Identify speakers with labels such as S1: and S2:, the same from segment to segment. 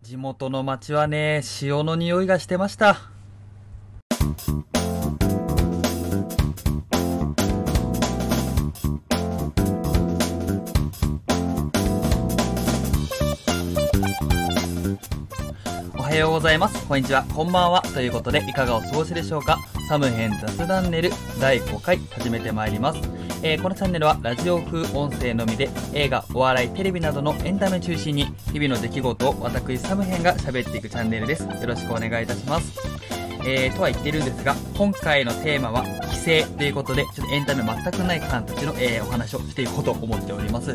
S1: 地元の町はね、潮の匂いがしてました。おはようございます。こんにちは。こんばんは。ということで、いかがお過ごしでしょうかサムヘン雑談ネル第5回始めてまいります。えーこのチャンネルはラジオ風音声のみで映画、お笑い、テレビなどのエンタメ中心に日々の出来事を私サムヘンが喋っていくチャンネルです。よろしくお願いいたします。えー、とは言ってるんですが、今回のテーマは帰省ということで、ちょっとエンタメ全くない方たちの、えーお話をしていこうと思っております。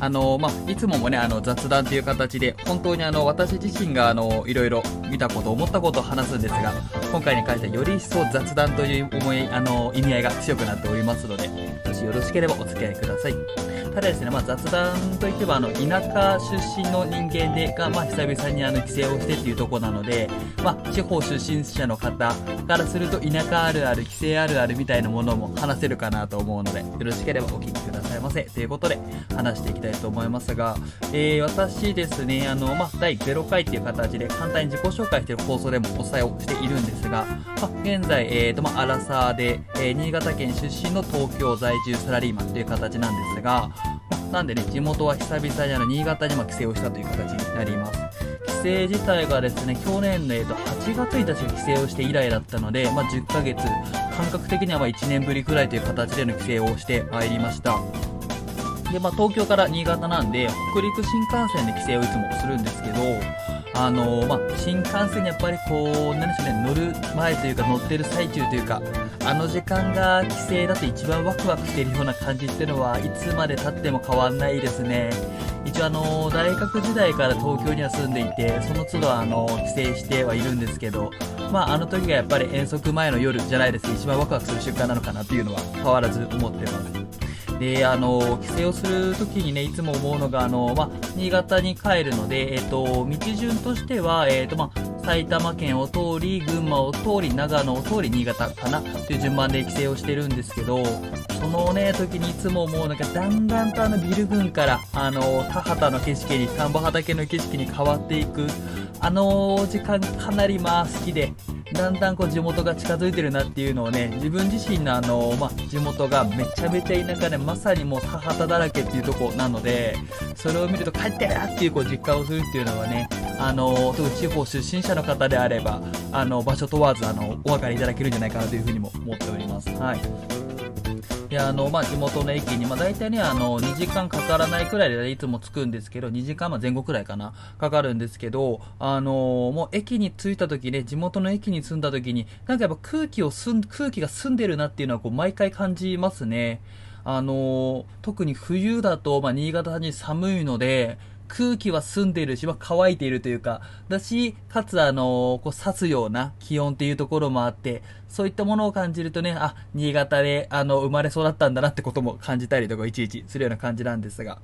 S1: あのまあ、いつももね、あの、雑談という形で、本当にあの、私自身があの、いろいろ見たこと、思ったことを話すんですが、今回に関してはより一層雑談という思い、あの、意味合いが強くなっておりますので、もしよろしければお付き合いください。ただですね、まあ、雑談といっては、あの、田舎出身の人間で、が、まあ、久々にあの、帰省をしてっていうとこなので、まあ、地方出身者の方からすると、田舎あるある、帰省あるあるみたいなものも話せるかなと思うので、よろしければお聞きください。せ。ということで、話していきたいと思いますが、えー、私ですね、あの、まあ、第0回っていう形で、簡単に自己紹介している放送でもお伝えをしているんですが、まあ、現在、えーと、まあ、アラサーで、えー新潟県出身の東京在住サラリーマンという形なんですが、なんでね、地元は久々にあの、新潟に帰省をしたという形になります。帰省自体がですね、去年の、えーと、8月に確か帰省をして以来だったので、まあ、10ヶ月、感覚的にはま1年ぶりくらいという形での帰省をしてまいりました。で、まあ、東京から新潟なんで、北陸新幹線で帰省をいつもするんですけど、あのまあ、新幹線にやっぱりこう、なんでしょうね、乗る前というか乗ってる最中というか、あの時間が帰省だと一番ワクワクしているような感じっていうのは、いつまで経っても変わんないですね。一応あの、大学時代から東京には住んでいて、その都度あの、帰省してはいるんですけど、まあ、あの時がやっぱり遠足前の夜じゃないですけど、一番ワクワクする瞬間なのかなっていうのは変わらず思ってます。で、あの、帰省をするときにね、いつも思うのが、あの、まあ、新潟に帰るので、えっ、と、道順としては、えっ、と、まあ、埼玉県を通り、群馬を通り、長野を通り、新潟かなという順番で帰省をしてるんですけど、そのね、時にいつも思うのが、だんだんとあのビル群から、あの、田畑の景色に、田んぼ畑の景色に変わっていく、あの時間かなりまあ好きで、だんだんこう地元が近づいてるなっていうのをね、自分自身のあの、まあ、地元がめちゃめちゃ田舎で、まさにもう田畑だらけっていうとこなので、それを見ると帰ってるっていうこう実感をするっていうのはね、あの、特に地方出身者の方であれば、あの、場所問わず、あの、お分かりいただけるんじゃないかなというふうにも思っております。はい。いや、あの、まあ、地元の駅に、まあ、大体ね、あの、2時間かからないくらいでいつも着くんですけど、2時間、ま、前後くらいかな、かかるんですけど、あの、もう駅に着いた時ね、地元の駅に住んだ時に、なんかやっぱ空気をすん、空気が澄んでるなっていうのは、こう、毎回感じますね。あの、特に冬だと、まあ、新潟に寒いので、空気は澄んでいるし、まあ、乾いているというか、だし、かつ、あのこう、刺すような気温っていうところもあって、そういったものを感じるとね、あ、新潟で、あの、生まれ育ったんだなってことも感じたりとか、いちいちするような感じなんですが。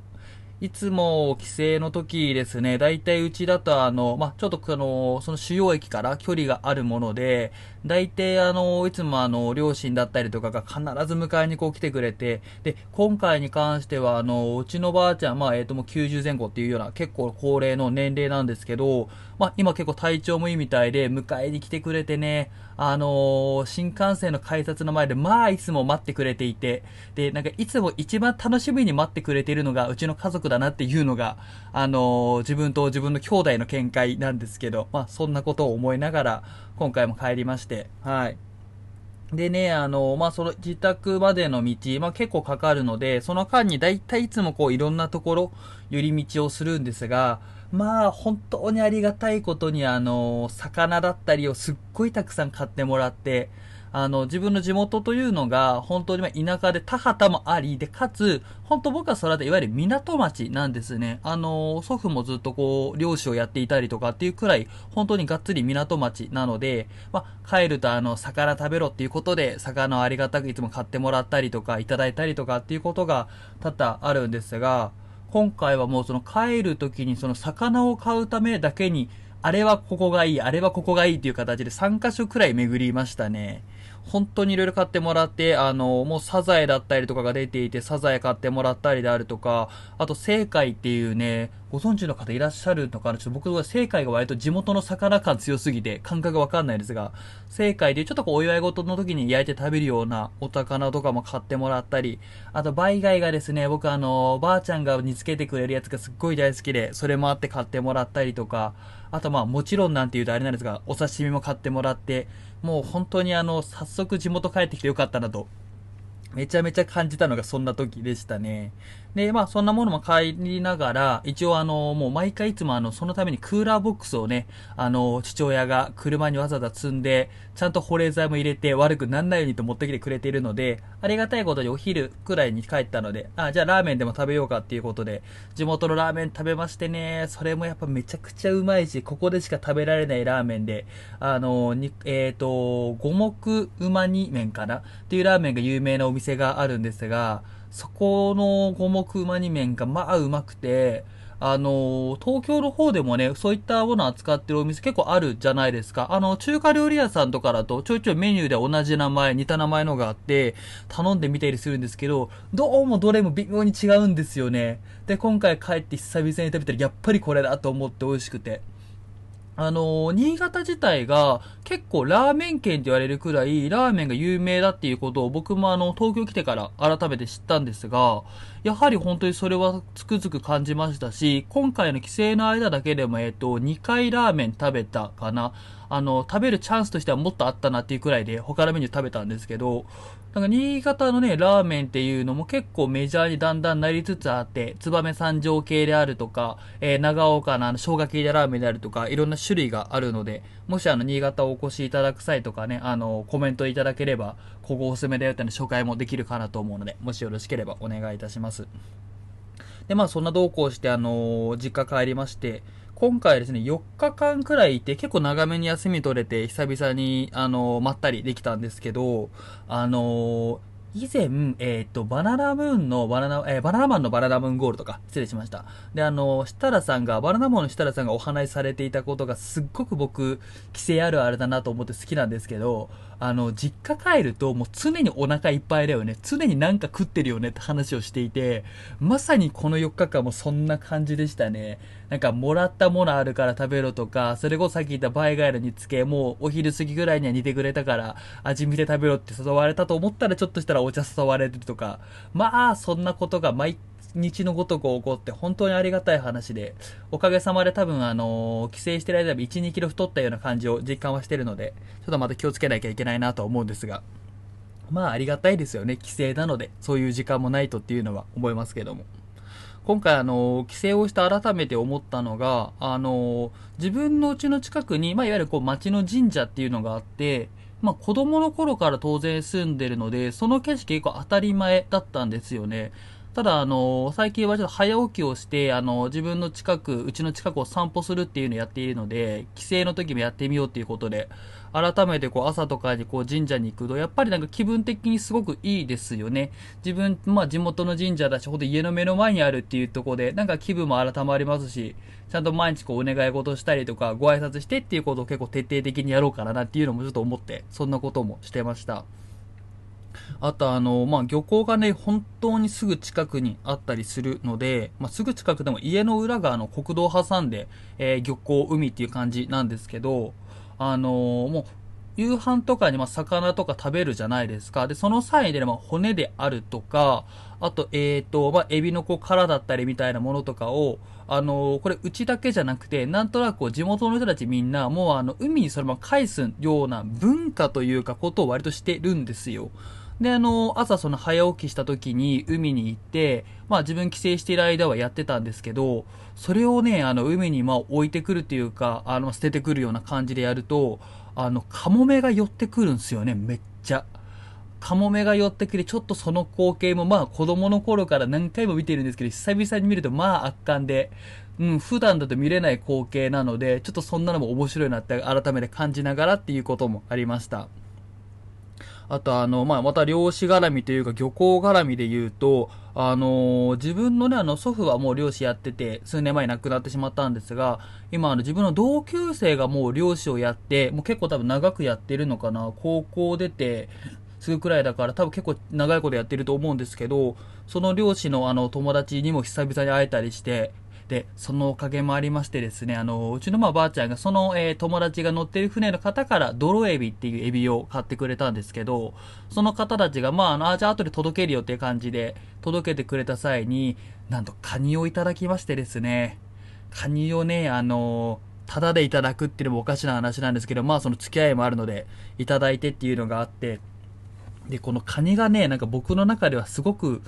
S1: いつも帰省の時ですね、だいたいうちだとあの、まあ、ちょっとあの、その主要駅から距離があるもので、だいたいあの、いつもあの、両親だったりとかが必ず迎えにこう来てくれて、で、今回に関してはあの、うちのばあちゃん、まあ、えっ、ともう90前後っていうような結構高齢の年齢なんですけど、まあ、今結構体調もいいみたいで、迎えに来てくれてね、あのー新幹線の改札の前で、まあ、いつも待ってくれていて、で、なんか、いつも一番楽しみに待ってくれているのが、うちの家族だなっていうのが、あのー自分と自分の兄弟の見解なんですけど、まあ、そんなことを思いながら、今回も帰りまして、はい。でね、あの、まあ、その自宅までの道、まあ、結構かかるので、その間に大体いつもこういろんなところ、寄り道をするんですが、まあ、本当にありがたいことに、あの、魚だったりをすっごいたくさん買ってもらって、あの、自分の地元というのが、本当に田舎で田畑もあり、で、かつ、本当僕が育ったいわゆる港町なんですね。あの、祖父もずっとこう、漁師をやっていたりとかっていうくらい、本当にがっつり港町なので、まあ、帰るとあの、魚食べろっていうことで、魚をありがたくいつも買ってもらったりとか、いただいたりとかっていうことが多々あるんですが、今回はもうその帰る時にその魚を買うためだけに、あれはここがいい、あれはここがいいっていう形で3カ所くらい巡りましたね。本当にいろいろ買ってもらって、あの、もうサザエだったりとかが出ていて、サザエ買ってもらったりであるとか、あと、正解っていうね、ご存知の方いらっしゃるのかな？ちょっと僕は正解が割と地元の魚感強すぎて感覚わかんないですが、正解でちょっとこうお祝い事の時に焼いて食べるようなお魚とかも買ってもらったり、あとバイ貝がですね、僕あの、ばあちゃんが煮つけてくれるやつがすっごい大好きで、それもあって買ってもらったりとか、あとまあもちろんなんていうとあれなんですが、お刺身も買ってもらって、もう本当にあの、早速地元帰ってきてよかったなと。めちゃめちゃ感じたのがそんな時でしたね。で、まあそんなものも買いながら、一応あの、もう毎回いつもあの、そのためにクーラーボックスをね、あの、父親が車にわざわざ積んで、ちゃんと保冷剤も入れて悪くなんないようにと持ってきてくれているので、ありがたいことにお昼くらいに帰ったので、あ、じゃあラーメンでも食べようかっていうことで、地元のラーメン食べましてね、それもやっぱめちゃくちゃうまいし、ここでしか食べられないラーメンで、あの、にえっ、ー、と、五目うま煮麺かな？っていうラーメンが有名なお店があるんですが、そこの五目うま煮麺がまあうまくて、あの、東京の方でもね、そういったものを扱ってるお店結構あるじゃないですか。あの、中華料理屋さんとかだと、ちょいちょいメニューで同じ名前、似た名前のがあって、頼んでみたりするんですけど、どうもどれも微妙に違うんですよね。で、今回帰って久々に食べたら、やっぱりこれだと思って美味しくて。あの、新潟自体が結構ラーメン県って言われるくらいラーメンが有名だっていうことを僕もあの東京来てから改めて知ったんですが、やはり本当にそれはつくづく感じましたし、今回の帰省の間だけでもえっ、と、2回ラーメン食べたかな。あの、食べるチャンスとしてはもっとあったなっていうくらいで他のメニュー食べたんですけど、なんか新潟のね、ラーメンっていうのも結構メジャーにだんだんなりつつあって、燕三条系であるとか、えー、長岡のあの、生姜系でラーメンであるとか、いろんな種類があるので、もしあの、新潟をお越しいただく際とかね、あの、コメントいただければ、ここおすすめだよっての紹介もできるかなと思うので、もしよろしければお願いいたします。で、まあそんな同行して、あのー、実家帰りまして、今回ですね、4日間くらいいて、結構長めに休み取れて、久々に、あの、まったりできたんですけど、あの以前、えっ、ー、と、バナナムーンのバナナ、えー、バナナマンのバナナムーンゴールドか、失礼しました。で、あの、設楽さんが、バナナマンの設楽さんがお話しされていたことがすっごく僕、規制あるあれだなと思って好きなんですけど、あの、実家帰るともう常にお腹いっぱいだよね。常になんか食ってるよねって話をしていて、まさにこの4日間もそんな感じでしたね。なんか、もらったものあるから食べろとか、それこそさっき言ったバイガイルにつけ、もうお昼過ぎぐらいには似てくれたから、味見て食べろって誘われたと思ったらちょっとしたらお茶誘われるとか、まあ、そんなことが毎日のごとく起こって本当にありがたい話で、おかげさまで多分あのー、帰省してる間に1、2キロ太ったような感じを実感はしてるので、ちょっとまた気をつけなきゃいけないなと思うんですが、まあありがたいですよね。帰省なので、そういう時間もないとっていうのは思いますけども。今回あの、帰省をして改めて思ったのが、あの、自分の家の近くに、まあ、いわゆるこう町の神社っていうのがあって、まあ、子供の頃から当然住んでるので、その景色結構当たり前だったんですよね。ただ、あの、最近はちょっと早起きをして、あの、自分の近く、うちの近くを散歩するっていうのをやっているので、帰省の時もやってみようっていうことで、改めてこう朝とかにこう神社に行くと、やっぱりなんか気分的にすごくいいですよね。自分、まあ地元の神社だし、ほんと家の目の前にあるっていうところで、なんか気分も改まりますし、ちゃんと毎日こうお願い事したりとか、ご挨拶してっていうことを結構徹底的にやろうかなっていうのもちょっと思って、そんなこともしてました。あとあの、まあ、漁港がね、本当にすぐ近くにあったりするので、まあ、すぐ近くでも家の裏側の国道を挟んで、えー、漁港、海っていう感じなんですけど、あのー、もう、夕飯とかにま魚とか食べるじゃないですか。で、その際で、ま骨であるとか、あと、え、ー、と、まあ、エビのこう殻だったりみたいなものとかを、あのー、これうちだけじゃなくて、なんとなく地元の人たちみんな、もうあの、海にそのまま返すような文化というかことを割としてるんですよ。で、あの、朝その早起きした時に海に行って、まあ自分帰省している間はやってたんですけど、それをね、あの、海にまあ置いてくるっていうか、あの、捨ててくるような感じでやると、あの、カモメが寄ってくるんですよね、めっちゃ。カモメが寄ってきて、ちょっとその光景もまあ子供の頃から何回も見てるんですけど、久々に見るとまあ圧巻で、うん、普段だと見れない光景なので、ちょっとそんなのも面白いなって改めて感じながらっていうこともありました。あとあの、まあ、また漁師絡みというか漁港絡みで言うと、あのー、自分のね、あの、祖父はもう漁師やってて、数年前に亡くなってしまったんですが、今あの、自分の同級生がもう漁師をやって、もう結構多分長くやってるのかな、高校出て、すぐくらいだから多分結構長いことやってると思うんですけど、その漁師のあの友達にも久々に会えたりして、で、そのおかげもありましてですね、あの、うちのまあばあちゃんがその、えー、友達が乗ってる船の方から泥エビっていうエビを買ってくれたんですけど、その方たちがまあ、あの、あ、じゃあ後で届けるよっていう感じで届けてくれた際に、なんとカニをいただきましてですね、カニをね、あのタダでいただくっていうのもおかしな話なんですけど、まあその付き合いもあるので、いただいてっていうのがあって、で、このカニがね、なんか僕の中ではすごく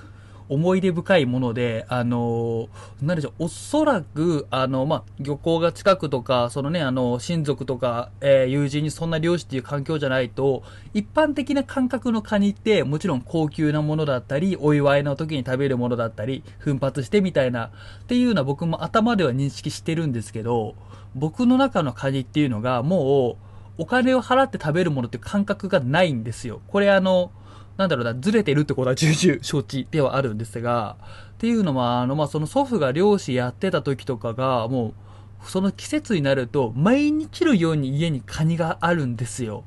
S1: 思い出深いもので、あのー、なんでしょう、おそらく、あの、まあ、漁港が近くとか、そのね、あの、親族とか、えー、友人にそんな漁師っていう環境じゃないと、一般的な感覚のカニって、もちろん高級なものだったり、お祝いの時に食べるものだったり、奮発してみたいな、っていうのは僕も頭では認識してるんですけど、僕の中のカニっていうのが、もう、お金を払って食べるものっていう感覚がないんですよ。これあの、なんだろうな、ずれてるってことは重々承知ではあるんですが、っていうのは、あの、まあ、その祖父が漁師やってた時とかが、もう、その季節になると、毎日のように家にカニがあるんですよ。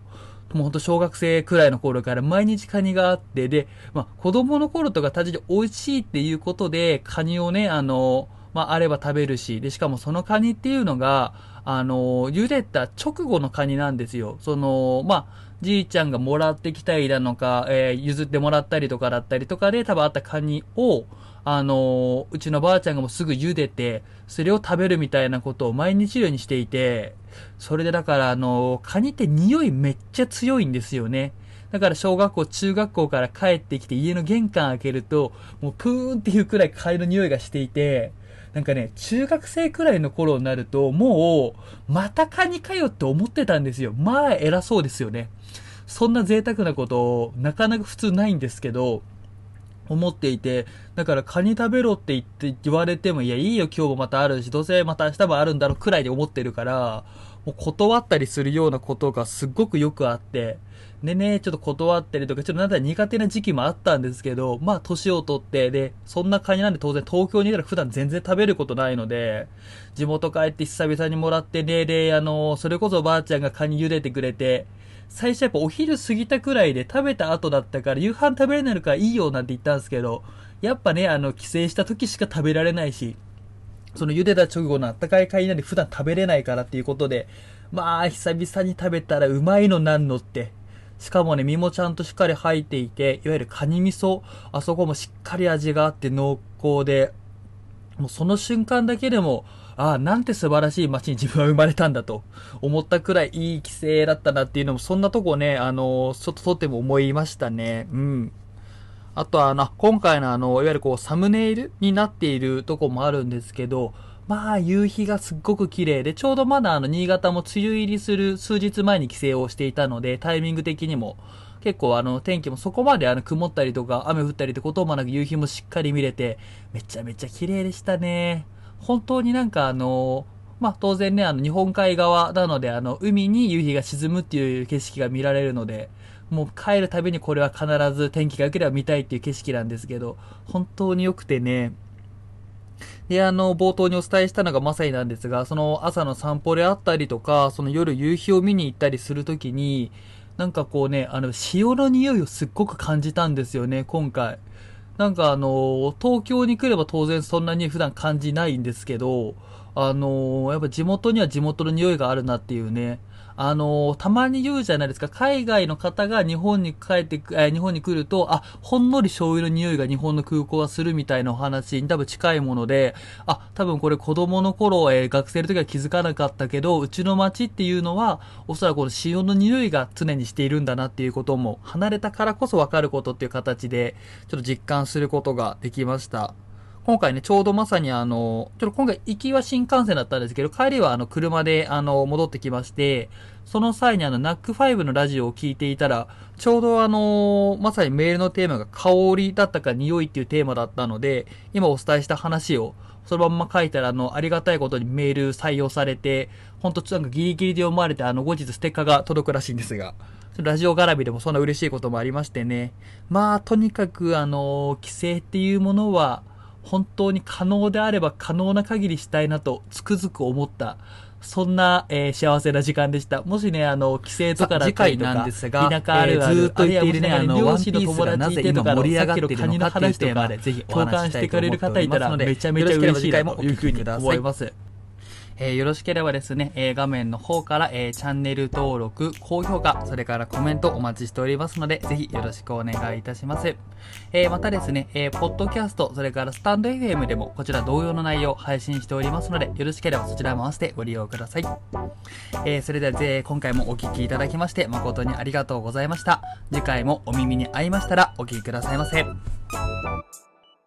S1: もうほんと小学生くらいの頃から毎日カニがあって、で、まあ、子供の頃とか単純に美味しいっていうことで、カニをね、あの、まあ、あれば食べるし、で、しかもそのカニっていうのが、あの、茹でた直後のカニなんですよ。その、まあ、じいちゃんがもらってきたりだのか、えー、譲ってもらったりとかだったりとかで、多分あったカニを、あのうちのばあちゃんがもうすぐ茹でて、それを食べるみたいなことを毎日のようにしていて、それでだから、あのカニって匂いめっちゃ強いんですよね。だから小学校、中学校から帰ってきて家の玄関開けると、もうプーンっていうくらいカニの匂いがしていて、なんかね、中学生くらいの頃になると、もう、またカニかよって思ってたんですよ。まあ、偉そうですよね。そんな贅沢なことなかなか普通ないんですけど、思っていて、だからカニ食べろって言って言われても、いや、いいよ、今日もまたあるし、どうせまた明日もあるんだろうくらいで思ってるから、もう断ったりするようなことがすっごくよくあって、でね、ちょっと断ったりとか、ちょっとなんだ苦手な時期もあったんですけど、まあ、年を取って、で、そんなカニなんで当然東京にいたら普段全然食べることないので、地元帰って久々にもらってね、で、あの、それこそばあちゃんがカニ茹でてくれて、最初やっぱお昼過ぎたくらいで食べた後だったから夕飯食べれないのからいいよなんて言ったんですけど、やっぱね、あの、帰省した時しか食べられないし、その茹でた直後のあったかいカニなんで普段食べれないからっていうことで、まあ、久々に食べたらうまいのなんのって。しかもね、身もちゃんとしっかり入っていて、いわゆるカニ味噌、あそこもしっかり味があって濃厚で、もうその瞬間だけでも、ああ、なんて素晴らしい街に自分は生まれたんだと思ったくらいいい帰省だったなっていうのも、そんなとこね、あの、ちょっととっても思いましたね。うん。あとは、あの、今回のあの、いわゆるこう、サムネイルになっているとこもあるんですけど、まあ、夕日がすっごく綺麗で、ちょうどまだあの、新潟も梅雨入りする数日前に帰省をしていたので、タイミング的にも、結構あの、天気もそこまであの、曇ったりとか、雨降ったりってこともなく、夕日もしっかり見れて、めちゃめちゃ綺麗でしたね。本当になんかあの、まあ、当然ね、あの、日本海側なので、あの、海に夕日が沈むっていう景色が見られるので、もう帰るたびにこれは必ず天気が良ければ見たいっていう景色なんですけど、本当に良くてね、で、あの、冒頭にお伝えしたのがまさになんですが、その朝の散歩であったりとか、その夜夕日を見に行ったりするときに、なんかこうね、あの、潮の匂いをすっごく感じたんですよね、今回。なんかあの、東京に来れば当然そんなに普段感じないんですけど、あの、やっぱ地元には地元の匂いがあるなっていうね。あの、たまに言うじゃないですか、海外の方が日本に帰ってく、え日本に来ると、あ、ほんのり醤油の匂いが日本の空港がするみたいなお話に多分近いもので、あ、多分これ子供の頃、えー、学生の時は気づかなかったけど、うちの街っていうのは、おそらくこの塩の匂いが常にしているんだなっていうことも、離れたからこそわかることっていう形で、ちょっと実感することができました。今回ね、ちょうどまさにあの、ちょっと今回行きは新幹線だったんですけど、帰りはあの、車であの、戻ってきまして、その際にあの、NAC5 のラジオを聞いていたら、ちょうどあの、まさにメールのテーマが香りだったか匂いっていうテーマだったので、今お伝えした話を、そのまんま書いたら、あの、ありがたいことにメール採用されて、ほんとなんかギリギリで読まれて、あの、後日ステッカーが届くらしいんですが、ラジオ絡みでもそんな嬉しいこともありましてね。まあ、とにかく、あの、規制っていうものは、本当に可能であれば可能な限りしたいなとつくづく思った、
S2: そんな、えー幸せな時間でした。もしね、あの、帰省とかだったりとか、
S1: なんですが、
S2: 田舎あるある、
S1: えーずーっと言っているね、
S2: あ
S1: の、
S2: 両親の友達いてとか
S1: 盛り上がって
S2: さっきのカニの話とか
S1: ぜひお
S2: 共感してくれる方いたら、めちゃめちゃ嬉しいなというふうに思います。
S1: えーよろしければですね、えー画面の方から、えーチャンネル登録、高評価、それからコメントお待ちしておりますので、ぜひよろしくお願いいたします。えまたですね、えポッドキャスト、それからスタンド FM でもこちら同様の内容を配信しておりますので、よろしければそちらも合わせてご利用ください。えそれでは、ぜ今回もお聞きいただきまして誠にありがとうございました。次回もお耳に合いましたらお聞きくださいませ。